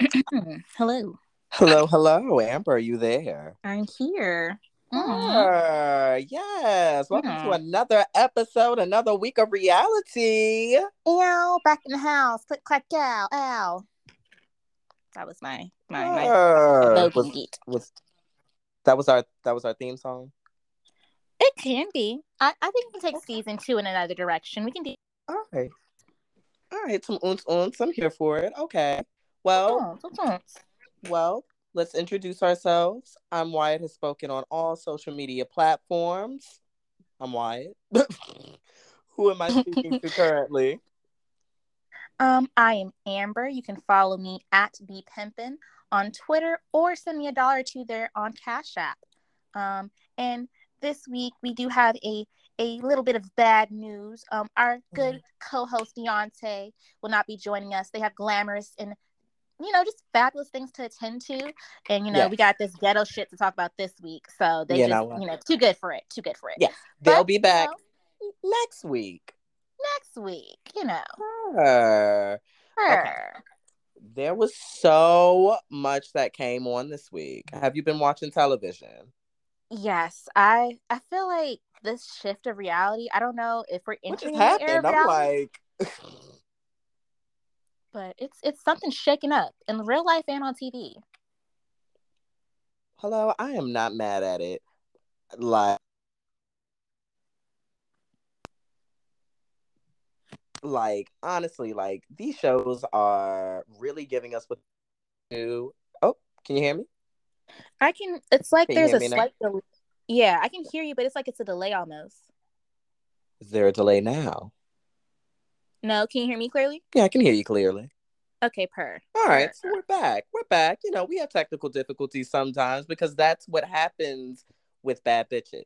hello. Hello, hello, Amber. Are you there? I'm here. Ah, yes. Welcome to Mhm. another episode, another week of reality. Ow, back in the house. Click, clack, ow, ow. That was my my my vocal was, beat. was that was our that was our theme song? It can be. I, I think we can take season two in another direction. We can do. All right. All right, some uns uns. I'm here for it. Okay. Well, Oh, well, let's introduce ourselves. I'm Wyatt has spoken on all social media platforms. I'm Wyatt. Who am I speaking to currently? Um, I am Amber. You can follow me at bpimpin on Twitter or send me a dollar or two there on Cash App. Um, and this week we do have a a little bit of bad news. Um, our good co-host Deontay will not be joining us. They have glamorous and you know just fabulous things to attend to, and you know Yes. we got this ghetto shit to talk about this week. So they You just know you know too good for it. Too good for it. Yeah. they'll But, be you back know, next week. next week. You know. Okay. Her. there was so much that came on this week. Have you been watching television? Yes, I I feel like this shift of reality. I don't know if we're What just entering the era of happened? I'm reality, like, but it's it's something shaking up in real life and on TV. hello, I am not mad at it. Like, like honestly, like these shows are really giving us what to. Oh, can you hear me? I can. It's like Can there's a now? slight. Yeah, I can hear you, but it's like it's a delay almost. Is there a delay now? No, can you hear me clearly? Yeah, I can hear you clearly. Okay, per. All right, per. so we're back. We're back. You know, we have technical difficulties sometimes because that's what happens with bad bitches.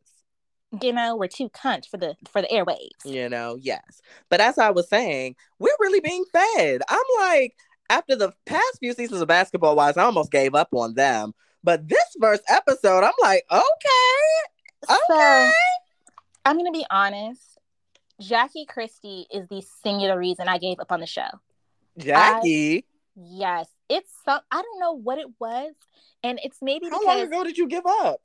You know, we're too cunt for the for the airwaves. You know, yes. But as I was saying, we're really being fed. I'm like, after the past few seasons of basketball wise, I almost gave up on them. But this first episode, I'm like, okay, So okay. I'm gonna be honest. Jackie Christie is the singular reason I gave up on the show. Jackie, Yes, it's some. I don't know what it was, and it's maybe how long ago did you give up?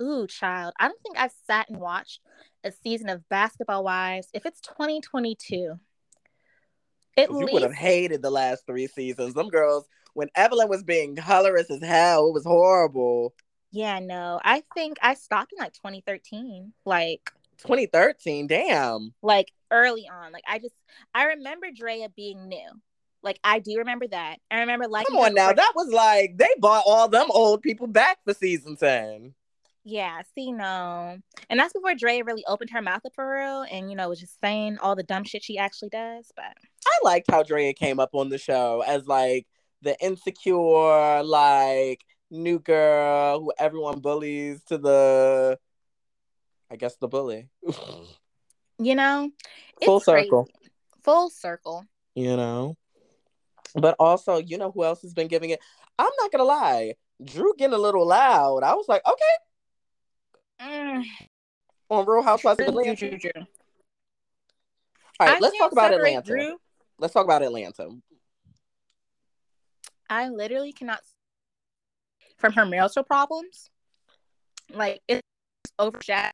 ooh, child. I don't think I've sat and watched a season of Basketball Wives. If it's 2022, at You would have hated the last three seasons. Them girls, when Evelyn was being colorist as hell, it was horrible. yeah, no. I think I stopped in like 2013, like 2013, damn. like early on. Like I just I remember Drea being new. Like I do remember that. I remember like Come on now. That was like they bought all them old people back for season 10. Yeah, see, no. And that's before Drea really opened her mouth up for real and, you know, was just saying all the dumb shit she actually does. But I liked how Drea came up on the show as like the insecure, like new girl who everyone bullies to the I guess the bully. you know, Full crazy. circle. Full circle. You know? But also, you know who else has been giving it? I'm not gonna lie. Drew getting a little loud. I was like, okay, Mm, on Real Housewives of Drew, Atlanta. Drew, Drew. All right, I let's talk about Atlanta. Drew. Let's talk about Atlanta. I literally cannot from her marital problems. Like it's overshadowed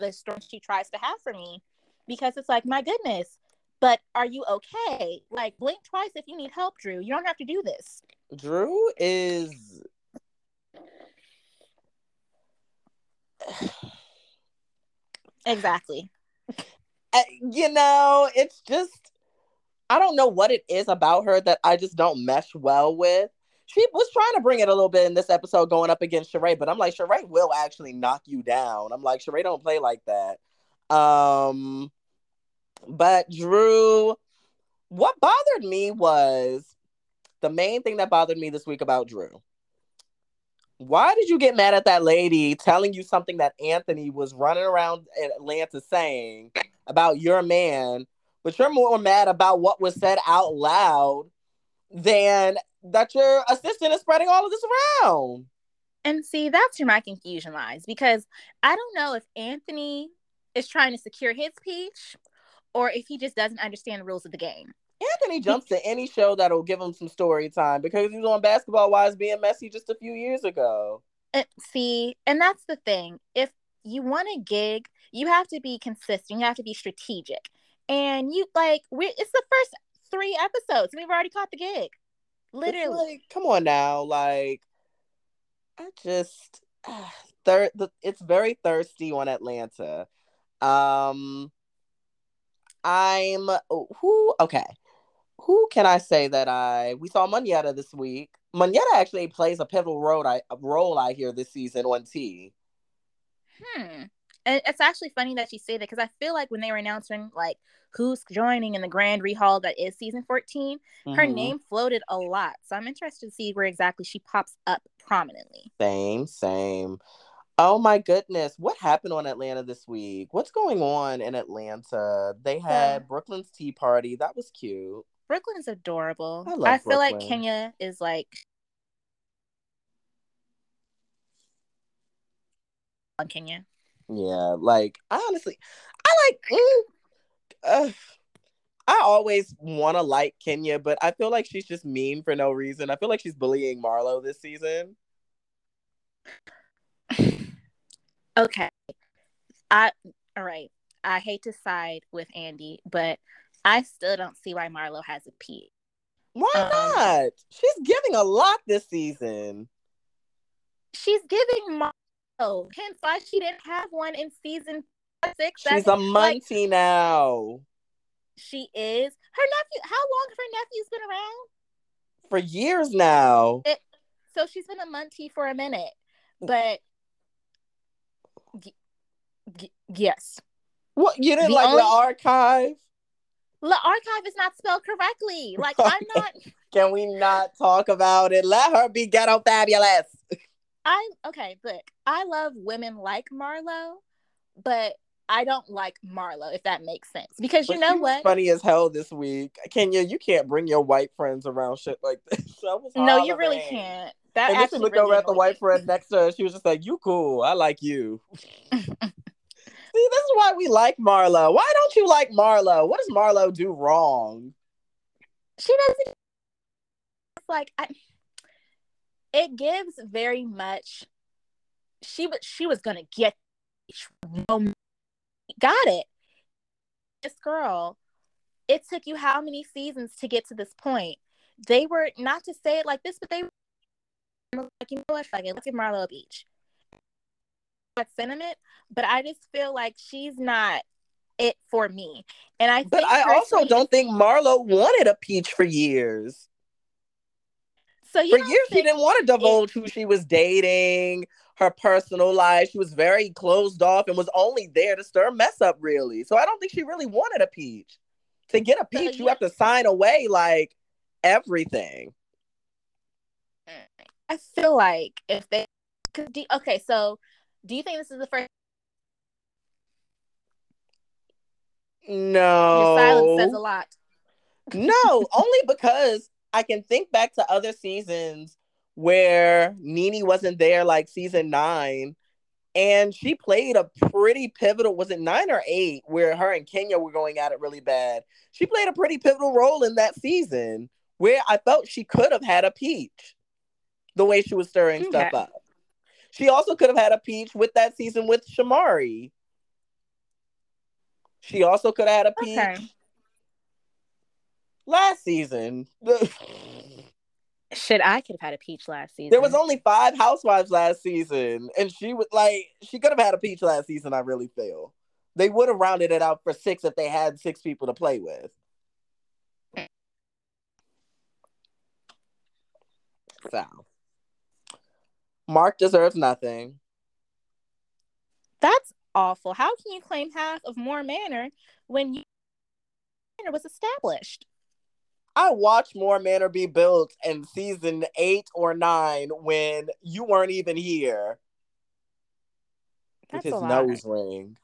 the storm she tries to have for me because it's like, my goodness, but are you okay? Like blink twice if you need help, Drew. You don't have to do this. Drew is Exactly. you know, it's just I don't know what it is about her that I just don't mesh well with. She was trying to bring it a little bit in this episode going up against Sheree, but I'm like, Sheree will actually knock you down. I'm like, Sheree don't play like that. Um, but Drew, what bothered me was the main thing that bothered me this week about Drew. Why did you get mad at that lady telling you something that Anthony was running around Atlanta saying about your man, but you're more mad about what was said out loud than that your assistant is spreading all of this around? And see, that's where my confusion lies because I don't know if Anthony is trying to secure his peach or if he just doesn't understand the rules of the game. Anthony jumps to any show that'll give him some story time because he was on Basketball Wives being messy just a few years ago. And see, and that's the thing. If you want a gig, you have to be consistent. You have to be strategic. And you like we it's the first three episodes. We've already caught the gig. Literally. Like, come on now. Like I just uh, third the, it's very thirsty on Atlanta. Um I'm oh, who okay. Who can I say that I we saw Monyetta this week. Monyetta actually plays a pivotal role I role I hear this season on T. Hmm. And it's actually funny that you say that because I feel like when they were announcing like who's joining in the grand rehaul that is season 14, mm-hmm. her name floated a lot. So I'm interested to see where exactly she pops up prominently. Same, same. Oh my goodness. What happened on Atlanta this week? What's going on in Atlanta? They had yeah. Brooklyn's tea party. That was cute. Brooklyn's adorable. I, love I feel like Kenya is like on Kenya. Yeah, like I honestly, I like. Mm, uh, I always want to like Kenya, but I feel like she's just mean for no reason. I feel like she's bullying Marlo this season. okay, I all right. I hate to side with Andy, but I still don't see why Marlo has a peach. Why um, not? She's giving a lot this season. She's giving Marlo, hence why she didn't have one in season six. She's a munty like, now. She is. Her nephew. How long have her nephew's been around? For years now. It, so she's been a munty for a minute, mm. but yes. What you didn't the like only, the archive? The archive is not spelled correctly. Like I'm not. Can we not talk about it? Let her be ghetto fabulous. I okay, look. I love women like Marlo, but I don't like Marlo, if that makes sense. Because you but know what? Funny as hell this week. Kenya, you can't bring your white friends around shit like this. no, you really can't. That and then she looked really over at the white friend next to her. She was just like, You cool. I like you. See, this is why we like Marlo. Why don't you like Marlo? What does Marlo do wrong? She doesn't. It's like I. It gives very much. She was she was gonna get got it. This girl, it took you how many seasons to get to this point? They were not to say it like this, but they were like, you know what, it, let's give Marlo a beach that sentiment, but I just feel like she's not it for me. And I But I also don't think Marlo wanted a peach for years. So for years she didn't want to divulge who she was dating, her personal life. She was very closed off and was only there to stir mess up, really. So I don't think she really wanted a peach. To get a peach, so, you have to sign away like everything. Mm. I feel like if they, cause okay, so do you think this is the first? No. Your silence says a lot. no, only because I can think back to other seasons where Nene wasn't there, like season nine, and she played a pretty pivotal. Was it nine or eight? Where her and Kenya were going at it really bad. She played a pretty pivotal role in that season where I felt she could have had a peach, the way she was stirring okay. stuff up. She also could have had a peach with that season with Shamari. She also could have had a peach okay. Last season. Shit, I could have had a peach last season. There was only five housewives last season, and she was like, she could have had a peach last season. I really feel they would have rounded it out for six if they had six people to play with. So, Marc deserves nothing. That's awful. How can you claim half of Moore Manor when you Manor was established? I watched Moore Manor be built in season eight or nine when you weren't even here. That's with his nose ring.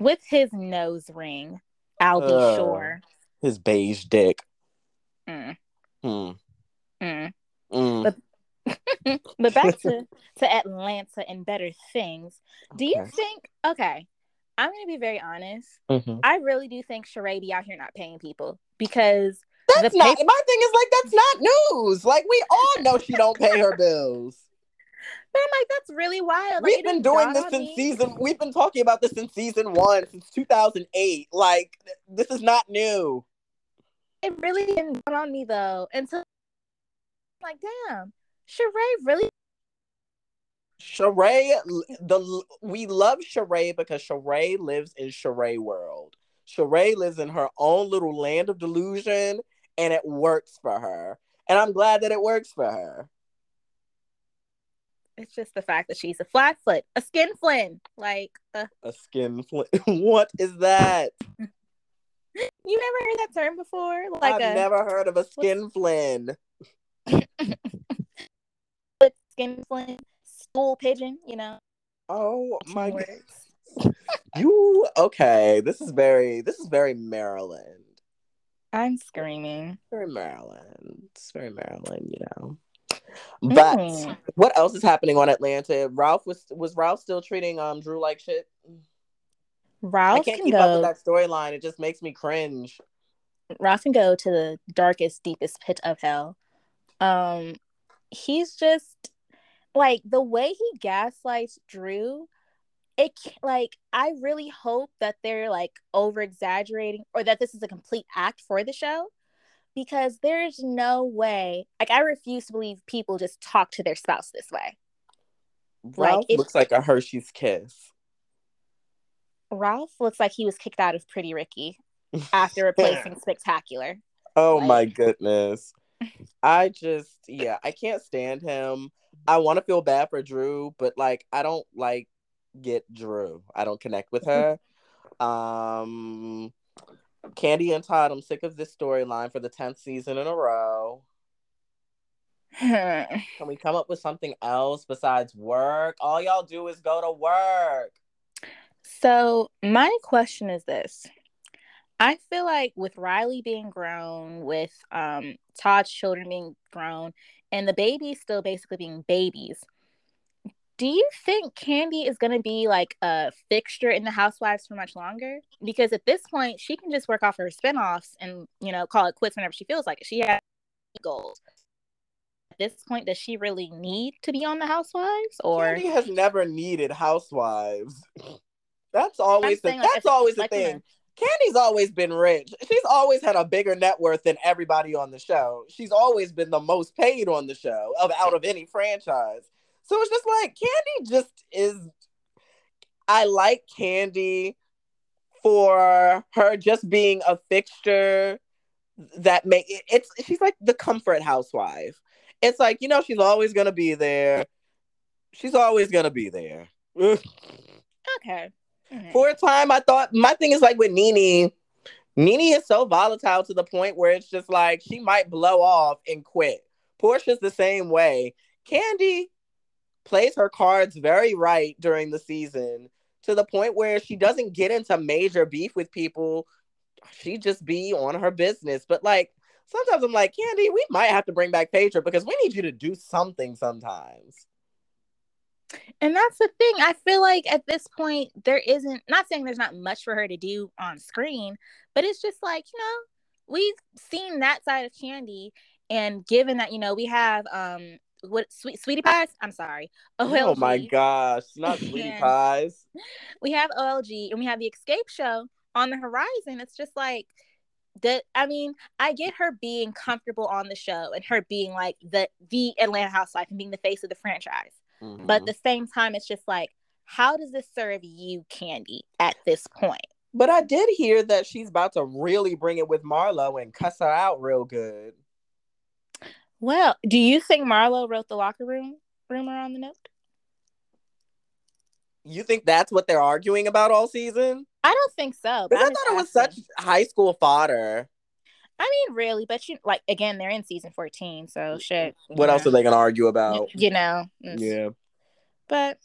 With his nose ring, I'll be uh, sure. His beige dick. Mm. Hmm. Mm. Mm. But but back to to Atlanta and better things. Do you think? Okay, I'm gonna be very honest. Mm-hmm. I really do think Sheree be out here not paying people because That's not paper- my thing is like that's not news. Like we all know she don't pay her bills. But I'm like, that's really wild. We've been doing this since me. season. We've been talking about this since season one, since 2008. Like, this is not new. It really didn't dawn on me though until, like, damn, Sheree really. Sheree, the we love Sheree because Sheree lives in Sheree world. Sheree lives in her own little land of delusion, and it works for her. And I'm glad that it works for her. It's just the fact that she's a flat foot, a skin flint, like uh... a skin flint. what is that? You never heard that term before? Like I've a... never heard of a skin flin. skin flint, school pigeon. You know. Oh my god. you okay? This is very. This is very Maryland. I'm screaming. Very Maryland. It's very Maryland. You know. But mm. what else is happening on Atlanta? Ralph was was Ralph still treating um Drew like shit? Ralph I can't keep go, up with that storyline. It just makes me cringe. Ralph can go to the darkest, deepest pit of hell. Um, he's just like the way he gaslights Drew. It like I really hope that they're like over exaggerating or that this is a complete act for the show because there's no way like i refuse to believe people just talk to their spouse this way. Ralph like, looks like a hershey's kiss. Ralph looks like he was kicked out of pretty ricky after replacing spectacular. Oh like... my goodness. I just yeah i can't stand him. I want to feel bad for drew but like i don't like get drew i don't connect with her um Kandi and Todd, I'm sick of this storyline for the 10th season in a row. Can we come up with something else besides work? All y'all do is go to work. So, my question is this I feel like with Riley being grown, with um, Todd's children being grown, and the babies still basically being babies, do you think Kandi is going to be like a fixture in the Housewives for much longer? Because at this point, she can just work off her spinoffs and, you know, call it quits whenever she feels like it. She has goals. At this point, does she really need to be on the Housewives? Or Kandi has never needed Housewives. That's always the, saying, that's always the like, thing. Kandi's always been rich. She's always had a bigger net worth than everybody on the show. She's always been the most paid on the show of out of any franchise. So it's just like Kandi just is. I like Kandi for her just being a fixture that make it, it's she's like the comfort housewife. It's like, you know, she's always gonna be there. She's always gonna be there. okay. Mm-hmm. For a time, I thought my thing is like with NeNe. NeNe is so volatile to the point where it's just like she might blow off and quit. Porsha's the same way. Kandi, plays her cards very right during the season to the point where she doesn't get into major beef with people. She just be on her business. But like sometimes I'm like, Kandi, we might have to bring back Phaedra because we need you to do something sometimes. And that's the thing. I feel like at this point there isn't not saying there's not much for her to do on screen, but it's just like, you know, we've seen that side of Kandi. and given that, you know, we have um what sweet sweetie pies? I'm sorry. OLG. oh my gosh not sweetie pies. We have olg and we have the escape show on the horizon. It's just like that i mean i get her being comfortable on the show and her being like the the atlanta housewife and being the face of the franchise. Mm-hmm. but at the same time it's just like how does this serve you Kandi, at this point? But i did hear that she's about to really bring it with marlo and cuss her out real good well, do you think Marlo wrote the locker room rumor on the note? You think that's what they're arguing about all season? I don't think so. But I thought it was such high school fodder. I mean, really, but you like again, they're in season fourteen, so shit. What else are they gonna argue about? You know. Yeah. But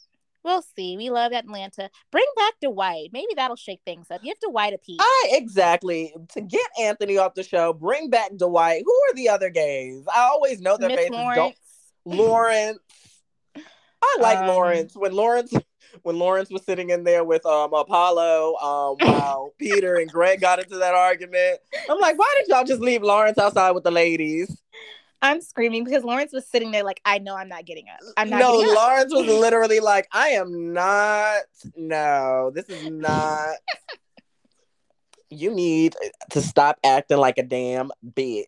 We'll see. We love Atlanta. Bring back Dwight. Maybe that'll shake things up. Give Dwight a piece. I exactly to get Anthony off the show. Bring back Dwight. Who are the other gays? I always know their Ms. faces. Lawrence. Don't Lawrence. I like um, Lawrence. When Lawrence when Lawrence was sitting in there with um Apollo, um while Peter and Greg got into that argument. I'm like, why did y'all just leave Lawrence outside with the ladies? I'm screaming because Lawrence was sitting there like, I know I'm not getting up. I'm not no. Lawrence was literally like, I am not. No, this is not. you need to stop acting like a damn bitch.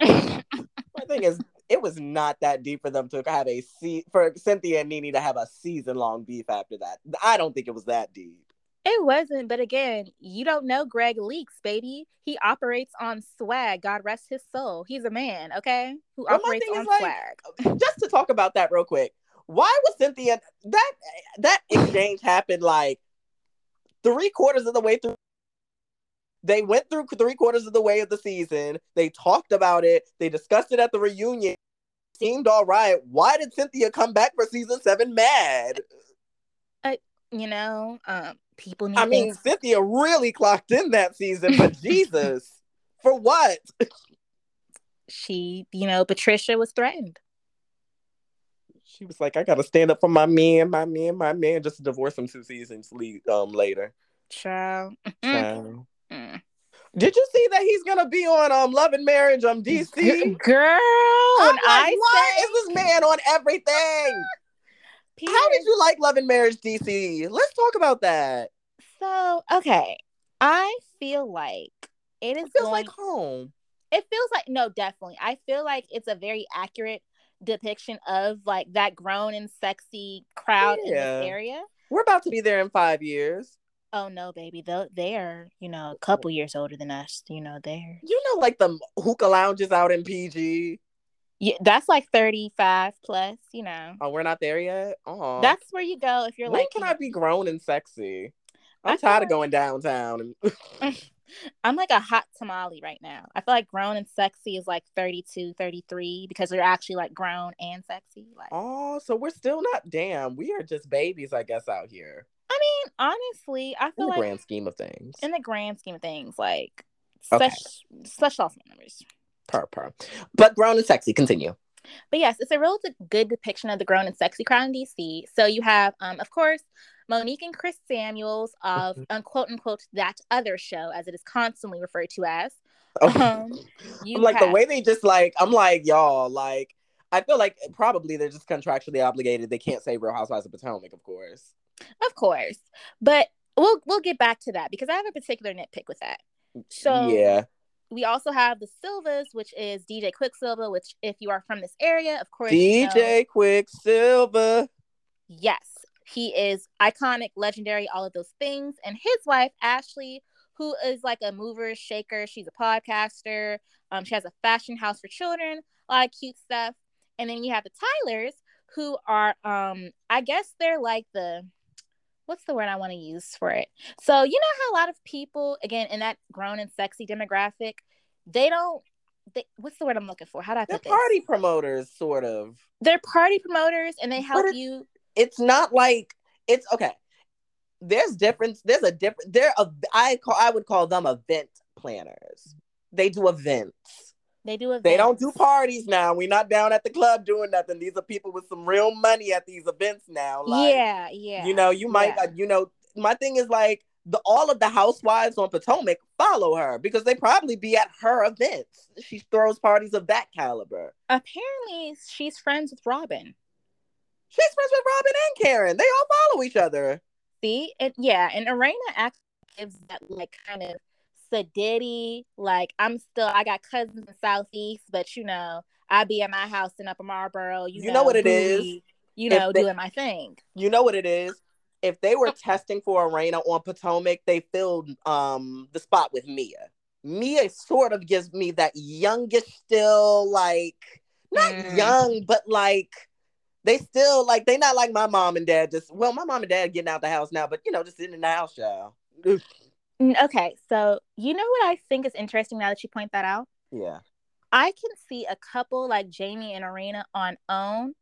My thing is, it was not that deep for them to have a se- for Cynthia and NeNe to have a season long beef after that. I don't think it was that deep. It wasn't, but again, you don't know Gregg Leakes, baby. He operates on swag. God rest his soul. He's a man, okay, who my operates on like, swag. Just to talk about that real quick, why was Cynthia that that exchange happened like three quarters of the way through? They went through three quarters of the way of the season. They talked about it. They discussed it at the reunion. Seemed all right. Why did Cynthia come back for season seven mad? You know, um, people need I mean, things. Cynthia really clocked in that season, but Jesus, for what? She, you know, Patricia was threatened. She was like, I gotta stand up for my man, my man, my man, just to divorce him two seasons um later. Child. So- mm. Did you see that he's gonna be on um Love and Marriage um DC? Girl, I'm like, I why say is this man on everything? Peter, How did you like Love and Marriage DC? Let's talk about that. so okay, I feel like it is It feels going. like home. it feels like no, definitely. I feel like it's a very accurate depiction of like that grown and sexy crowd in Yeah. this area. We're about to be there in five years. Oh no, baby, they they're you know a couple years older than us. You know they're You know, like the hookah lounges out in PG. Yeah, that's like thirty five plus. You know, Oh, we're not there yet. Oh, that's where you go if you're when like. can I be grown and sexy? I'm tired of going downtown. I'm like a hot tamale right now. I feel like grown and sexy is like 32, 33 because they're actually like grown and sexy. Like, oh, so we're still not. Damn, we are just babies, I guess, out here I mean, honestly, I in feel the like grand scheme of things. in the grand scheme of things, like Okay. such such awesome numbers. Per per, but grown and sexy. Continue. But yes, it's a real good depiction of the grown and sexy crowd in DC. So you have, um, of course, Monique and Chris Samuels of Mhm. unquote unquote that other show, as it is constantly referred to as. Oh, Um, you I'm like the way they just like. I'm like y'all. Like I feel like probably they're just contractually obligated. They can't say Real Housewives of Potomac, of course. Of course, but we'll we'll get back to that because I have a particular nitpick with that. So yeah, we also have the Silvas, which is DJ Quicksilva. Which, if you are from this area, of course, you know- DJ Quicksilva. yes, he is iconic, legendary, all of those things. And his wife Ashley, who is like a mover, shaker. She's a podcaster. Um, she has a fashion house for children, a lot of cute stuff. And then you have the Tylers, who are, um, I guess they're like the what's the word I want to use for it? So you know how a lot of people, again, in that grown and sexy demographic, they don't. They, what's the word I'm looking for? How do I They're put this? party promoters, sort of. They're party promoters, and they help it- you. It's not like it's okay. There's difference. There's a different. They're a. I call. I would call them event planners. They do events. They do events. They don't do parties now. We're not down at the club doing nothing. These are people with some real money at these events now. Like, yeah, yeah. You know, you might, yeah. you know, my thing is like the all of the housewives on Potomac follow her because they probably be at her events. She throws parties of that caliber. Apparently, she's friends with Robin. She's friends with Robin and Karen. They all follow each other. See, and yeah, and Erana actually gives that like kind of sedity. Like I'm still, I got cousins in Southeast, but you know, I be at my house in Upper Marlboro. You, You know what it is? bougie, You know, they- doing my thing. You know what it is? If they were testing for Erana on Potomac, they filled um the spot with Mia. Mia sort of gives me that youngish, still like not Mm. young, but like they still like they not like my mom and dad. Just well, my mom and dad getting out the house now, but you know, just sitting in the house, y'all. Okay, so you know what I think is interesting now that you point that out? Yeah. I can see a couple like Jamie and Erana on own,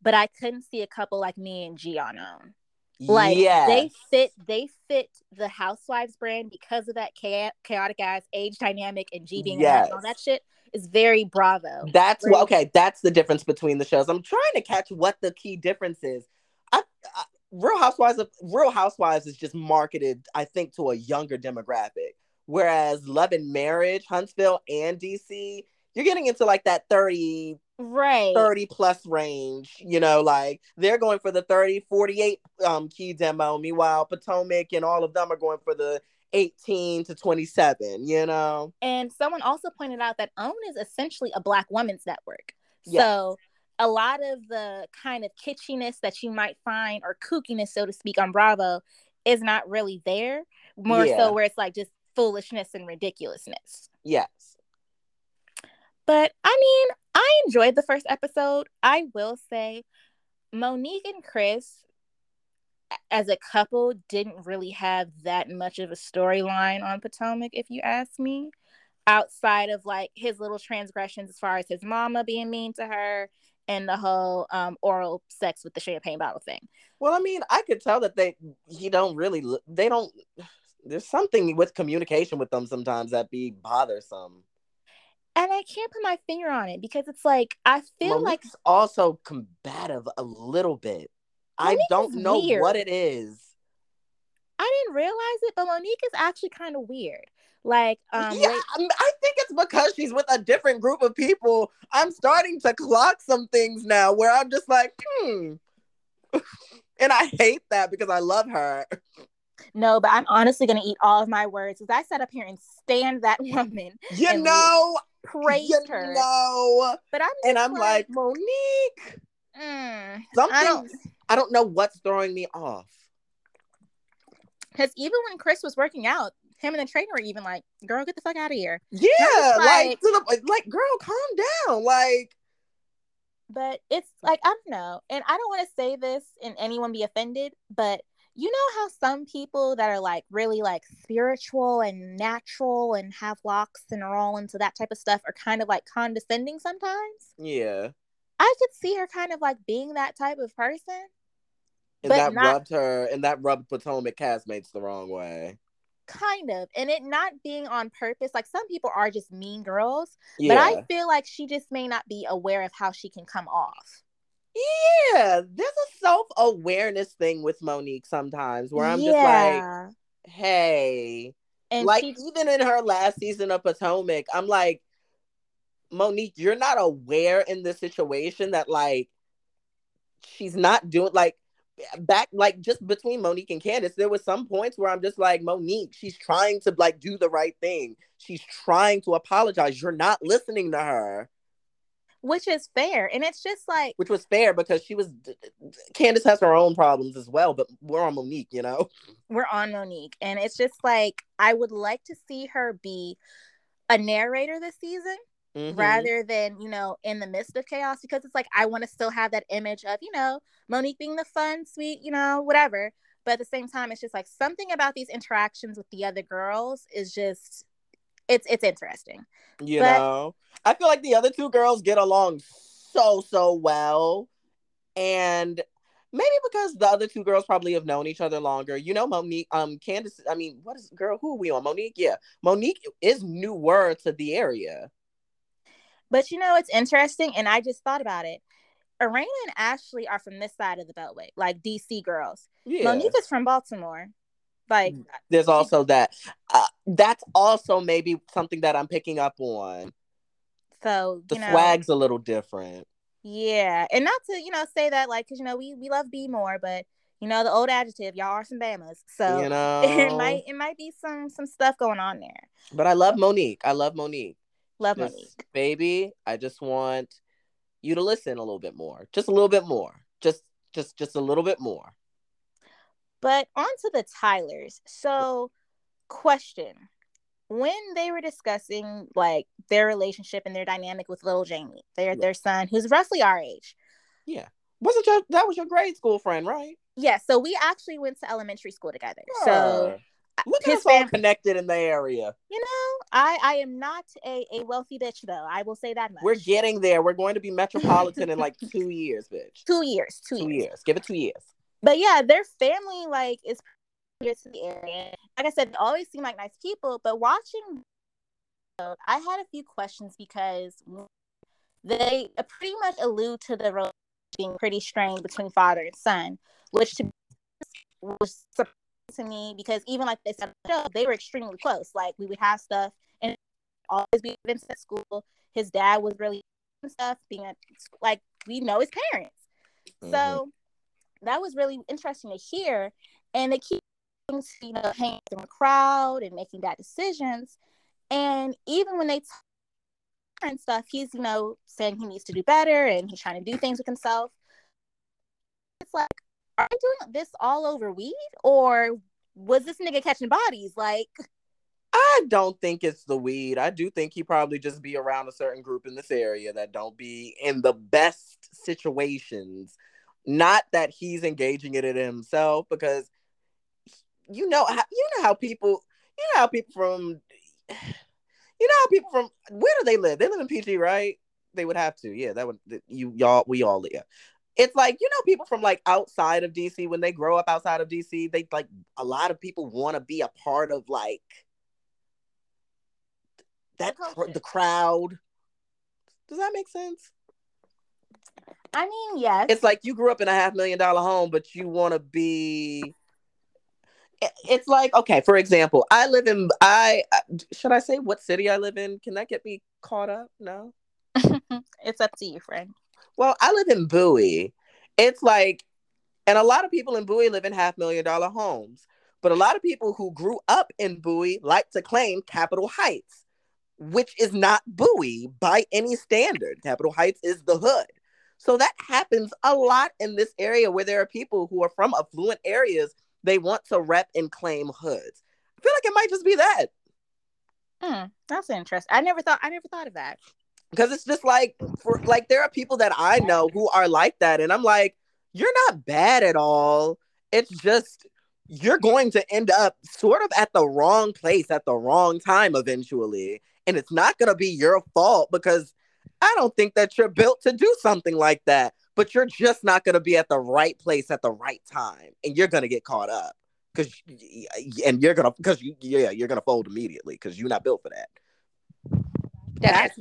but I couldn't see a couple like Mia and G on own. Like yeah. they fit, they fit the Housewives brand because of that cha- chaotic ass age dynamic and G being yes. and all that shit is very Bravo. That's what okay. That's the difference between the shows. I'm trying to catch what the key difference is. I, I Real Housewives of Real Housewives is just marketed, I think, to a younger demographic. Whereas Love and Marriage, Huntsville and DC, you're getting into like that 30 right 30 plus range you know like they're going for the 30 48 um key demo meanwhile potomac and all of them are going for the 18 to 27 you know and someone also pointed out that own is essentially a black women's network yes. so a lot of the kind of kitschiness that you might find or kookiness so to speak on bravo is not really there more yeah. so where it's like just foolishness and ridiculousness yes but I mean, I enjoyed the first episode. I will say Monique and Chris as a couple didn't really have that much of a storyline on Potomac, if you ask me, outside of like his little transgressions as far as his mama being mean to her and the whole um, oral sex with the champagne bottle thing. Well, I mean, I could tell that they he don't really they don't. There's something with communication with them sometimes that be bothersome and I can't put my finger on it because it's like I feel Monique's like also combative a little bit. Monique I don't know weird. what it is. I didn't realize it, but Monique is actually kind of weird. Like, um, yeah, I think it's because she's with a different group of people. I'm starting to clock some things now where I'm just like, hmm. and I hate that because I love her. No, but I'm honestly gonna eat all of my words because I sat up here and stand that woman. You know, praised you her. No, but I'm and I'm like, like Monique. Mm, Something I don't, I don't know what's throwing me off. Because even when Chris was working out, him and the trainer were even like, "Girl, get the fuck out of here." Yeah, like, like, the, like, girl, calm down. Like, but it's like I don't know, and I don't want to say this and anyone be offended, but you know how some people that are like really like spiritual and natural and have locks and are all into that type of stuff are kind of like condescending sometimes? Yeah. I could see her kind of like being that type of person. And that not, rubbed her and that rubbed Potomac castmates the wrong way. Kind of. And it not being on purpose. Like some people are just mean girls. Yeah. But I feel like she just may not be aware of how she can come off. Yeah, there's a self awareness thing with Monique sometimes where I'm yeah. just like, hey, and like she... even in her last season of Potomac, I'm like, Monique, you're not aware in this situation that like she's not doing like back like just between Monique and Candiace, there was some points where I'm just like, Monique, she's trying to like do the right thing. She's trying to apologize. You're not listening to her which is fair and it's just like which was fair because she was candiace has her own problems as well but we're on monique you know we're on monique and it's just like i would like to see her be a narrator this season mm-hmm. rather than you know in the midst of chaos because it's like i want to still have that image of you know monique being the fun sweet you know whatever but at the same time it's just like something about these interactions with the other girls is just it's it's interesting. You but, know, I feel like the other two girls get along so so well, and maybe because the other two girls probably have known each other longer. You know, Monique, um, Candiace. I mean, what is girl? Who are we on? Monique. Yeah, Monique is newer to the area. But you know, it's interesting, and I just thought about it. Erana and Ashley are from this side of the Beltway, like DC girls. Yeah. Monique is from Baltimore. Like mm, there's also that. Uh, that's also maybe something that I'm picking up on. So the know, swag's a little different. Yeah, and not to you know say that like because you know we we love B more, but you know the old adjective y'all are some bamas, so you know it might it might be some some stuff going on there. But I love Monique. I love Monique. Love just, Monique, baby. I just want you to listen a little bit more, just a little bit more, just just just a little bit more. But on to the Tylers. So, question. When they were discussing like their relationship and their dynamic with little Jamie, their yeah. their son, who's roughly our age. Yeah. Wasn't your that was your grade school friend, right? Yeah. So we actually went to elementary school together. So Look at us all connected in the area. You know, I I am not a, a wealthy bitch though. I will say that much. We're getting there. We're going to be metropolitan in like two years, bitch. Two years. Two, two years. years. Give it two years but yeah, their family like is here to the area. Like I said, they always seem like nice people. But watching, I had a few questions because they pretty much allude to the relationship being pretty strained between father and son, which to was surprising to me because even like they said, they were extremely close. Like we would have stuff and always be events at school. His dad was really stuff being at, like we know his parents. Mm-hmm. So that was really interesting to hear. And they keep you know hanging in the crowd and making bad decisions. And even when they talk and stuff, he's you know saying he needs to do better and he's trying to do things with himself. It's like, are you doing this all over weed, or was this nigga catching bodies? Like, I don't think it's the weed. I do think he probably just be around a certain group in this area that don't be in the best situations. Not that he's engaging in it himself, because you know how you know how people you know how people from you know how people from where do they live? They live in PG, right? They would have to. Yeah, that would you y'all we all yeah. It's like you know people from like outside of DC when they grow up outside of DC, they like a lot of people want to be a part of like that the crowd. Does that make sense? I mean, yes. It's like you grew up in a half million dollar home, but you want to be it's like okay for example i live in i should i say what city i live in can that get me caught up no it's up to you friend well i live in bowie it's like and a lot of people in bowie live in half million dollar homes but a lot of people who grew up in bowie like to claim capitol heights which is not bowie by any standard capitol heights is the hood so that happens a lot in this area where there are people who are from affluent areas they want to rep and claim hoods. I feel like it might just be that. Hmm, that's interesting. I never thought I never thought of that. Because it's just like for like there are people that I know who are like that, and I'm like, you're not bad at all. It's just you're going to end up sort of at the wrong place at the wrong time eventually. And it's not going to be your fault because I don't think that you're built to do something like that but you're just not going to be at the right place at the right time and you're going to get caught up because and you're going to because you yeah you're going to fold immediately because you're not built for that that's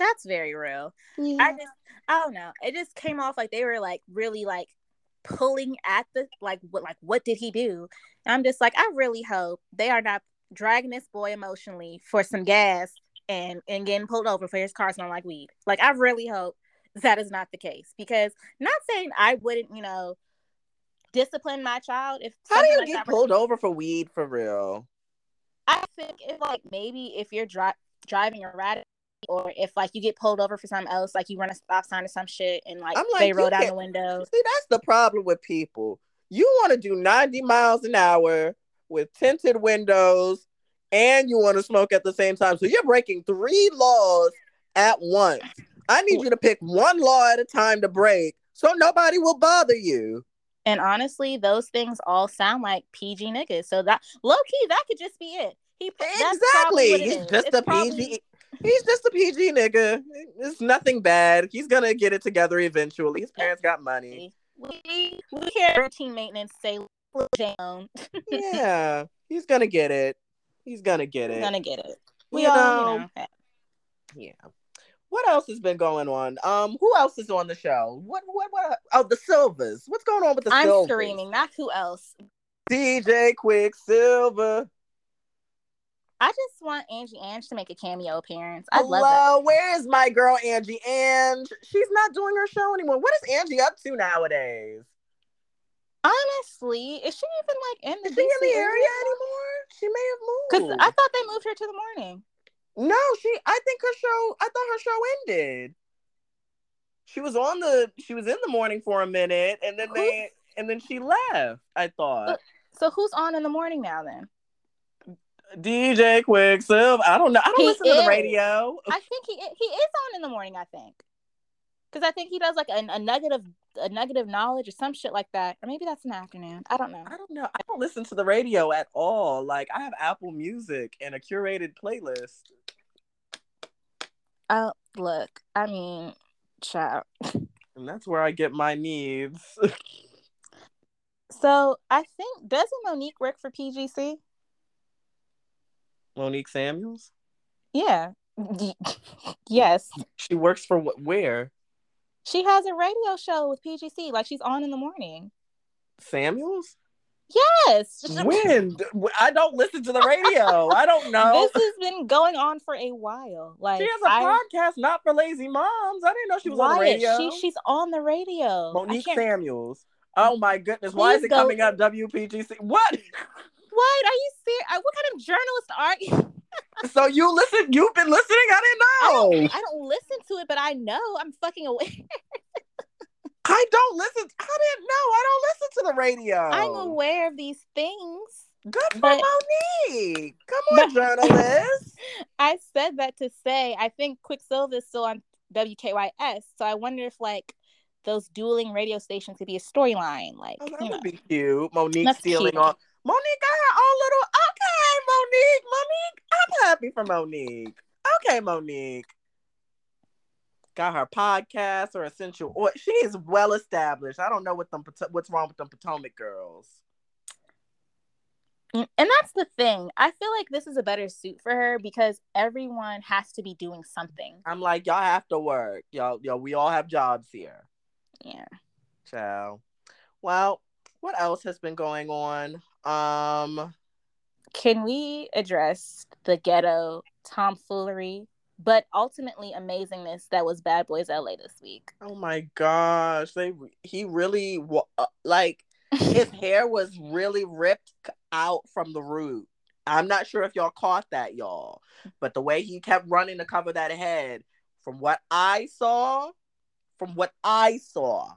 that's very real yeah. i just i don't know it just came off like they were like really like pulling at the like what like what did he do and i'm just like i really hope they are not dragging this boy emotionally for some gas and and getting pulled over for his car smelling like weed like i really hope that is not the case because not saying I wouldn't, you know, discipline my child if how do you like get pulled over for weed for real? I think if like maybe if you're dri- driving erratic or if like you get pulled over for something else, like you run a stop sign or some shit and like, like they roll down the window. See, that's the problem with people. You want to do 90 miles an hour with tinted windows and you want to smoke at the same time. So you're breaking three laws at once. I need you to pick one law at a time to break so nobody will bother you. And honestly, those things all sound like PG niggas. So that low key, that could just be it. He exactly. He's just it's a probably... PG. He's just a PG nigga. It's nothing bad. He's gonna get it together eventually. His parents got money. We we hear routine maintenance say down. yeah, he's gonna get it. He's gonna get it. He's gonna get it. We you all, know, you know. Yeah what else has been going on? Um, who else is on the show? What what what? Oh, the Silvas. What's going on with the I'm Silvas? screaming. Not who else. DJ Quicksilva. I just want Angie Ange to make a cameo appearance. I love that. Where is my girl Angie Ange? She's not doing her show anymore. What is Angie up to nowadays? Honestly, is she even like in the, is she in the area anymore? She may have moved. Because I thought they moved her to the morning. No, she. I think her show. I thought her show ended. She was on the. She was in the morning for a minute, and then they. And then she left. I thought. So who's on in the morning now then? DJ Quicksilva. I don't know. I don't he listen is. to the radio. I think he he is on in the morning. I think because I think he does like a, a nugget of a nugget of knowledge or some shit like that, or maybe that's an afternoon. I don't know. I don't know. I don't listen to the radio at all. Like I have Apple Music and a curated playlist. Oh, look. I mean, child. And that's where I get my needs. so I think doesn't Monique work for PGC? Monique Samuels. Yeah. yes. She works for what? Where? She has a radio show with PGC. Like she's on in the morning. Samuels? Yes. When? I don't listen to the radio. I don't know. This has been going on for a while. Like she has a I, podcast, not for lazy moms. I didn't know she was on the radio. She, she's on the radio. Monique Samuels. Oh my goodness! Why is it go- coming up WPGC? What? What are you serious? Uh, what kind of journalist are you? So you listen? You've been listening? I I didn't know. don't, I don't listen to it, but I know I'm fucking aware. I don't listen. I didn't know. I don't listen to the radio. I'm aware of these things. Good for but- Monique. Come on, journalist. I said that to say I think Quicksilva is still on WKYS, so I wonder if like those dueling radio stations could be a storyline. Like, Oh, that you know, would be cute. Monique stealing cute. on. Monique got her own little. Okay, Monique. Monique. I'm happy for Monique. Okay, Monique. Got her podcast or essential oil. She is well established. I don't know what them what's wrong with them Potomac girls. Mm, and that's the thing. I feel like this is a better suit for her because everyone has to be doing something. I'm like, y'all have to work. Y'all, y'all, we all have jobs here. Yeah. So, Well, what else has been going on? Um, Can we address the ghetto tomfoolery, but ultimately amazingness that was Bad Boys LA this week? oh my gosh, they he really uh, like his hair was really ripped out from the root. I'm not sure if y'all caught that, y'all, but the way he kept running to cover that head, from what I saw, from what I saw,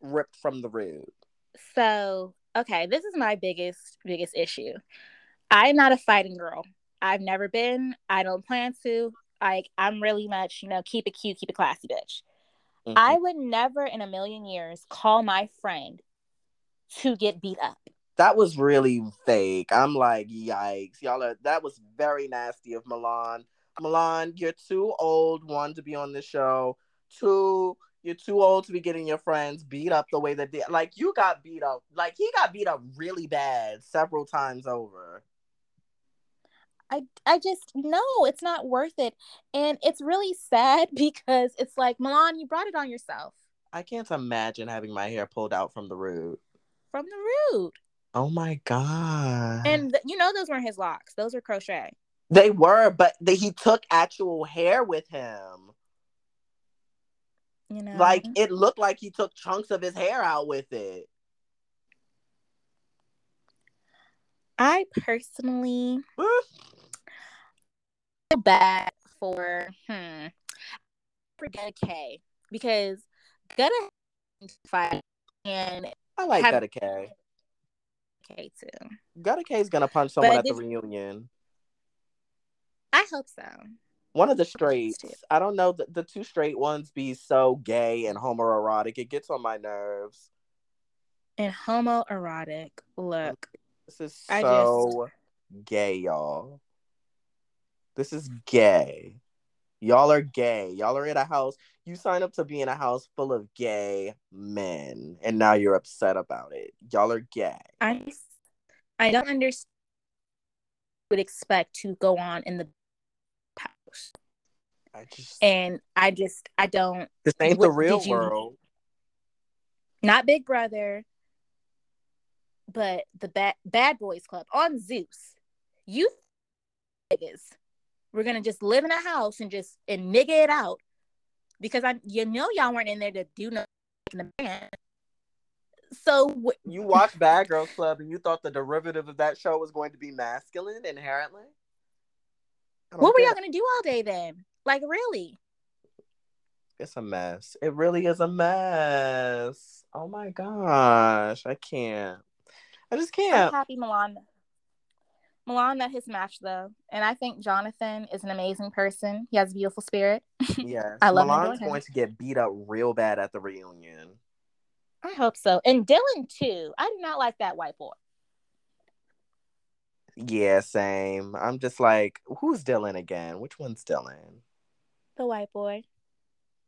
ripped from the root. So, okay, this is my biggest biggest issue. I'm not a fighting girl. I've never been. I don't plan to. Like, I'm really much, you know, keep it cute, keep it classy, bitch. Mhm. I would never in a million years call my friend to get beat up. that was really fake. I'm like, yikes, y'all are. That was very nasty of Milan. Milan, you're too old one to be on this show. Two, you're too old to be getting your friends beat up the way that they like. You got beat up. Like he got beat up really bad several times over. I I just no, it's not worth it. And it's really sad because it's like, Milan, you brought it on yourself I can't imagine having my hair pulled out from the root. from the root. Oh my god. And th- you know those weren't his locks. Those were crochet. they were, but he took actual hair with him. You know. Like it looked like he took chunks of his hair out with it. I personally feel bad for hmm for Gutta K because Gutta fight and I like Gutta K. K too. Gutta K is gonna punch someone But at the reunion. I hope so. One of the straights. I don't know. The, the two straight ones be so gay and homoerotic. It gets on my nerves. And homoerotic. Look, mm, This is so gay, y'all. This is gay. Y'all are gay. Y'all are in a house. You sign up to be in a house full of gay men, and now you're upset about it. Y'all are gay. I I don't understand would expect to go on in the house. I just And I just I don't this ain't the real you- world. not Big Brother, but the bad Bad Boys Club on Zeus. You niggas, we're gonna just live in a house and just and nigga it out because I you know y'all weren't in there to do nothing in the band. So wh- You watched Bad Girls Club and you thought the derivative of that show was going to be masculine inherently? What were y'all gonna do all day then? Like really? It's a mess. It really is a mess. Oh my gosh. I can't. I just I'm can't. happy Milan. Milan met his match though, and I think Jonathan is an amazing person. He has a beautiful spirit. Yes. I love Milan's him. going to get beat up real bad at the reunion. I hope so. And Dylan too. I do not like that white boy. Yeah, same. I'm just like, who's Dylan again? Which one's Dylan? The white boy.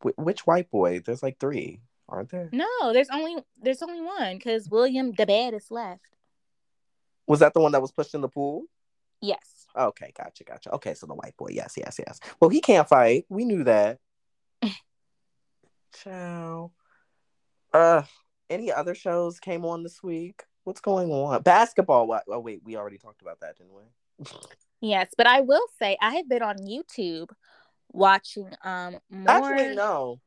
Wh- which white boy? There's like three, aren't there? No, there's only there's only one because William the bad is left. Was that the one that was pushed in the pool? Yes. Okay, gotcha, gotcha. Okay, so the white boy. Yes, yes, yes. Well, he can't fight. We knew that. Ciao. Uh, any other shows came on this week? What's going on? Basketball. Oh wait, we already talked about that, didn't we? yes, but I will say I have been on YouTube watching um more. Actually, no.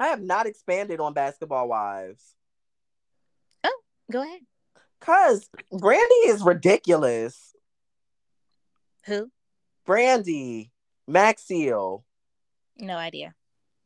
I have not expanded on Basketball Wives. Oh, go ahead. Cause Brandi is ridiculous. Who? Brandi Maxiell. No idea.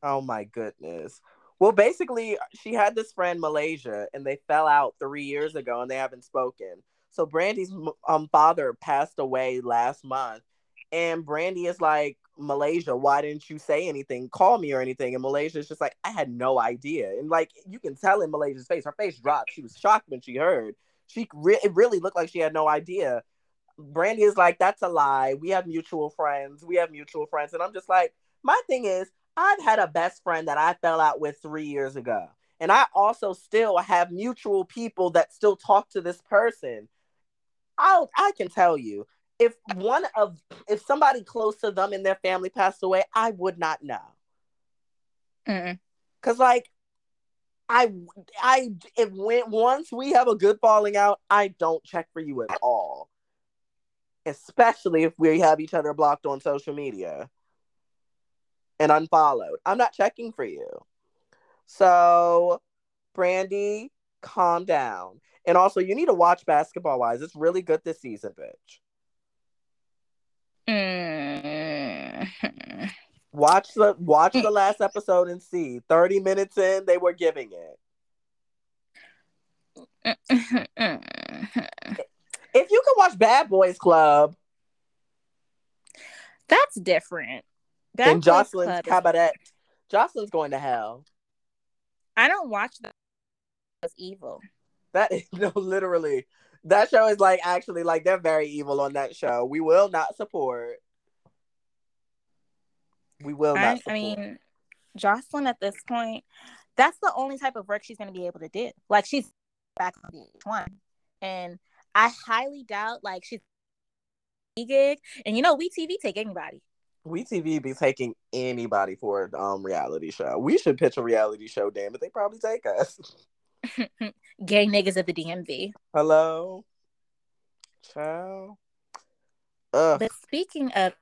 Oh my goodness. Well, basically, she had this friend Malaysia, and they fell out three years ago, and they haven't spoken. So Brandi's um father passed away last month, and Brandi is like, Malaysia, why didn't you say anything? Call me or anything? And Malaysia's just like, I had no idea. And like you can tell in Malaysia's face, her face dropped. She was shocked when she heard. She re- it really looked like she had no idea. Brandi is like, that's a lie. We have mutual friends. We have mutual friends. And I'm just like, my thing is, I've had a best friend that I fell out with three years ago. And I also still have mutual people that still talk to this person. I'll, I can tell you, if one of if somebody close to them and their family passed away, I would not know. Mm-mm. Cause like I I if when once we have a good falling out, I don't check for you at all. Especially if we have each other blocked on social media and unfollowed. I'm not checking for you. So, Brandi, calm down. And also, you need to watch Basketball Wives. It's really good this season, bitch. Mm. Watch the watch the last episode and see. Thirty minutes in, they were giving it. if you can watch Bad Boys Club, that's different. Bad and Jocelyn's cabaret. Is... Jocelyn's going to hell. I don't watch that. It's evil. That is no, literally that show is like actually like they're very evil on that show. We will not support. We will not. I, I mean, Jocelyn at this point, that's the only type of work she's going to be able to do. Like she's back on the one, and I highly doubt like she's gig. And you know, we TV take anybody. We TV be taking anybody for a um reality show. We should pitch a reality show. Damn it, they probably take us. Gay niggas at the DMV. Hello. Ciao. Ugh. But speaking of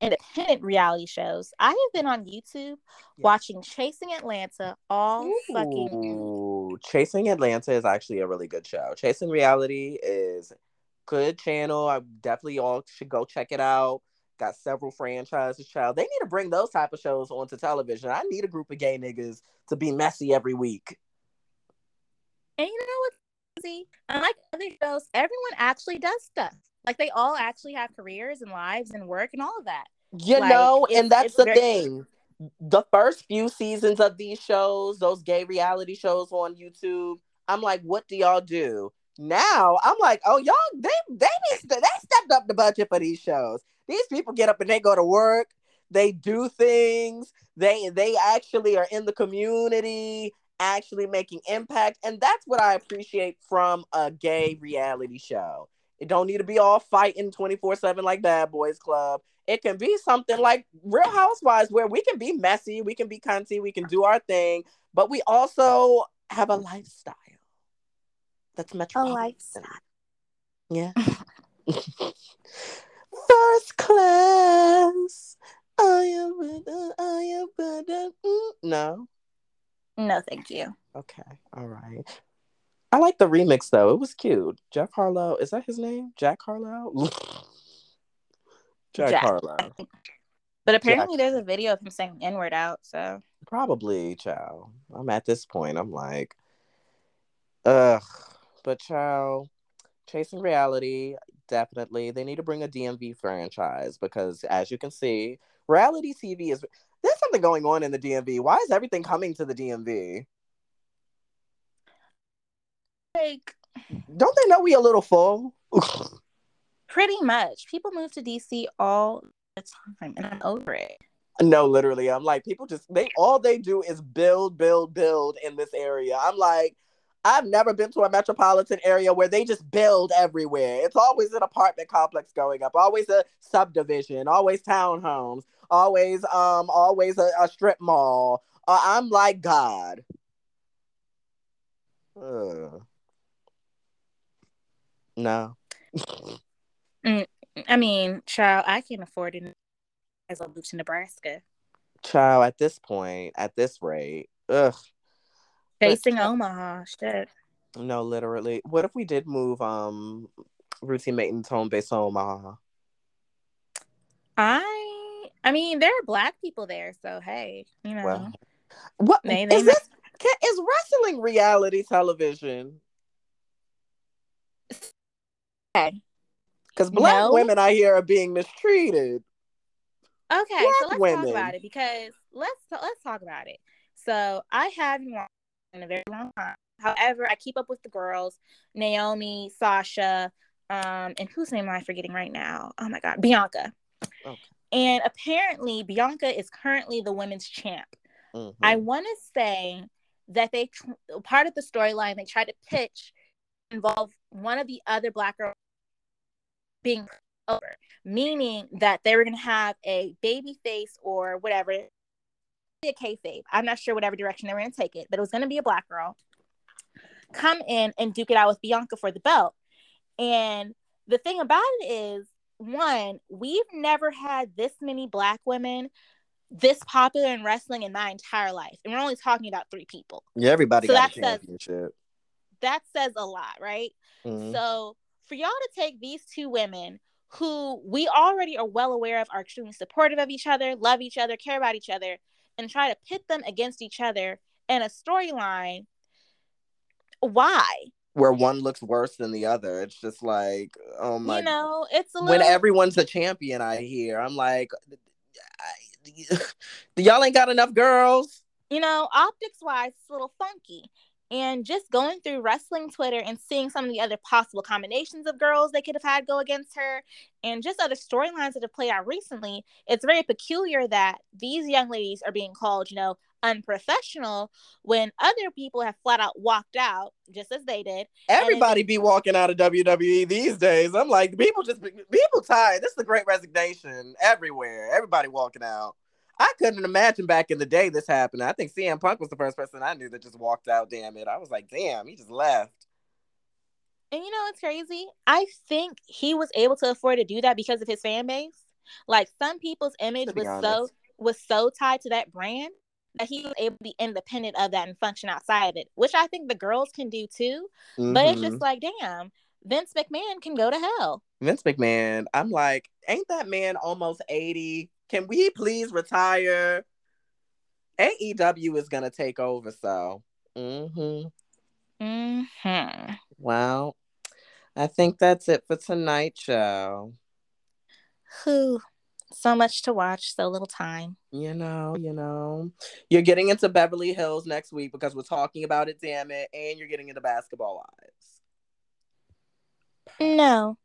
independent reality shows, I have been on YouTube watching Chasing Atlanta all Ooh. fucking. Chasing Atlanta is actually a really good show. Chasing Reality is good channel. I definitely all should go check it out. Got several franchises, child. They need to bring those type of shows onto television. I need a group of gay niggas to be messy every week. And you know what's crazy? Unlike other shows, everyone actually does stuff. Like they all actually have careers and lives and work and all of that. You like, know, and that's the very- thing. The first few seasons of these shows, those gay reality shows on YouTube, I'm like, what do y'all do? Now I'm like, oh y'all, they they they stepped up the budget for these shows. These people get up and they go to work, they do things, they they actually are in the community, actually making impact. And that's what I appreciate from a gay reality show. It don't need to be all fighting 24-7 like Bad Boys Club. It can be something like Real Housewives where we can be messy, we can be cunty, we can do our thing, but we also have a lifestyle. That's much a lifestyle. Yeah. First class. I am, I am, mm, no. No, thank you. Okay. All right. I like the remix though. It was cute. Jack Harlow, is that his name? Jack Harlow? Jack, Jack, Harlow. But apparently Jack. there's a video of him saying N word out, so probably, child. I'm at this point, I'm like, ugh. But child, chasing reality, definitely. They need to bring a DMV franchise because as you can see, reality TV is there's something going on in the DMV. Why is everything coming to the DMV? Like, don't they know we a little full? pretty much. People move to DC all the time, and I'm over it. No, literally, I'm like people just they all they do is build, build, build in this area. I'm like, I've never been to a metropolitan area where they just build everywhere. It's always an apartment complex going up, always a subdivision, always townhomes, always um always a, a strip mall. Uh, I'm like God. Uh, no. Mm, I mean, child, I can't afford it as a move to Nebraska. Child, at this point, at this rate, ugh. Facing but, Omaha, shit. No, literally. What if we did move um Ruthie Maeten's home based on Omaha? I I mean, there are black people there, so hey, you know. Well, what they, they is this? Can, is wrestling reality television? Okay. Because black no. women I hear are being mistreated. Okay, black so let's women. talk about it because let's let's talk about it. So I watched in a very long time. However, I keep up with the girls, Naomi, Sasha, um, and whose name am I forgetting right now? Oh my god, Bianca. Okay. And apparently, Bianca is currently the women's champ. Mm-hmm. I want to say that they part of the storyline they tried to pitch involve one of the other black girls being over, meaning that they were going to have a baby face or whatever, a kayfabe. I'm not sure whatever direction they were going to take it, but it was going to be a black girl come in and duke it out with Bianca for the belt. And the thing about it is, one, we've never had this many black women this popular in wrestling in my entire life. And we're only talking about three people. Yeah, everybody so got that a championship. Says, that says a lot, right? Mm-hmm. So for y'all to take these two women who we already are well aware of are extremely supportive of each other, love each other, care about each other, and try to pit them against each other in a storyline, why? Where one looks worse than the other. It's just like, oh my. You know, it's a little... when everyone's a champion. I hear. I'm like, y'all ain't got enough girls. You know, optics wise, it's a little funky. And just going through wrestling Twitter and seeing some of the other possible combinations of girls they could have had go against her, and just other storylines that have played out recently, it's very peculiar that these young ladies are being called, you know, unprofessional when other people have flat out walked out just as they did. Everybody be walking out of WWE these days. I'm like, people just people tired. This is a great resignation everywhere. Everybody walking out. I couldn't imagine back in the day this happened. I think CM Punk was the first person I knew that just walked out. Damn it. I was like, damn, he just left. And you know what's crazy? I think he was able to afford to do that because of his fan base. Like some people's image was honest. so was so tied to that brand that he was able to be independent of that and function outside of it, which I think the girls can do too. Mm-hmm. But it's just mm-hmm. like, damn, Vince McMahon can go to hell. Vince McMahon, I'm like, ain't that man almost 80? Can we please retire? AEW is gonna take over, so mm-hmm. Mm-hmm. Well, I think that's it for tonight, show. Who so much to watch, so little time. You know, you know. You're getting into Beverly Hills next week because we're talking about it, damn it, and you're getting into basketball wives. No.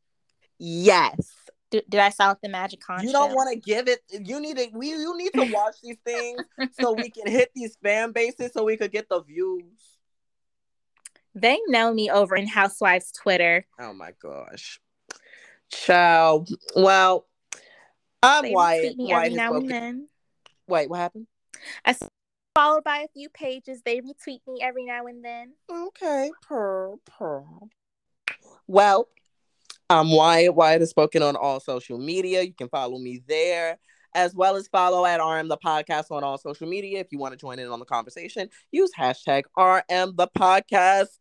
Yes did, did I sound like the magic conch? You don't want to give it. You need to. We you need to watch these things so we can hit these fan bases so we could get the views. They know me over in Housewives Twitter. Oh my gosh, child. Well, I'm they Wyatt. Wyatt now and then. Wait, what happened? I followed by a few pages. They retweet me every now and then. Okay, per per. Well, I'm Wyatt. Wyatt is spoken on all social media. You can follow me there, as well as follow at RM the podcast on all social media. If you want to join in on the conversation, use hashtag RM the podcast.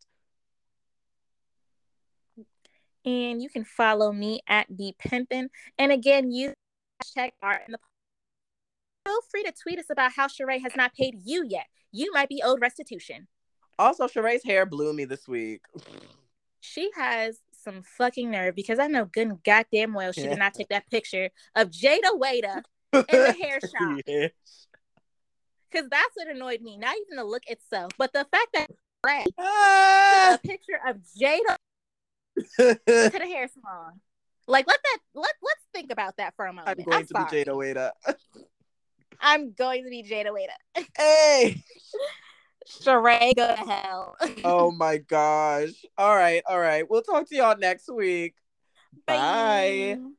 And you can follow me at B Pimpin. And again, use hashtag RM the Feel free to tweet us about how Sheree has not paid you yet. You might be owed restitution. Also, Sheree's hair blew me this week. She has some fucking nerve because I know good goddamn well she yeah. did not take that picture of Jada Waiter in the hair shop. Yes. Cause that's what annoyed me. Not even the look itself, but the fact that Brad ah. a picture of Jada to the hair salon. Like let that let let's think about that for a moment. I'm going I'm to sorry. be Jada Waiter. I'm going to be Jada Waiter. Hey. Sheree, go to hell. oh my gosh. All right. All right. We'll talk to y'all next week. Bye. Bye.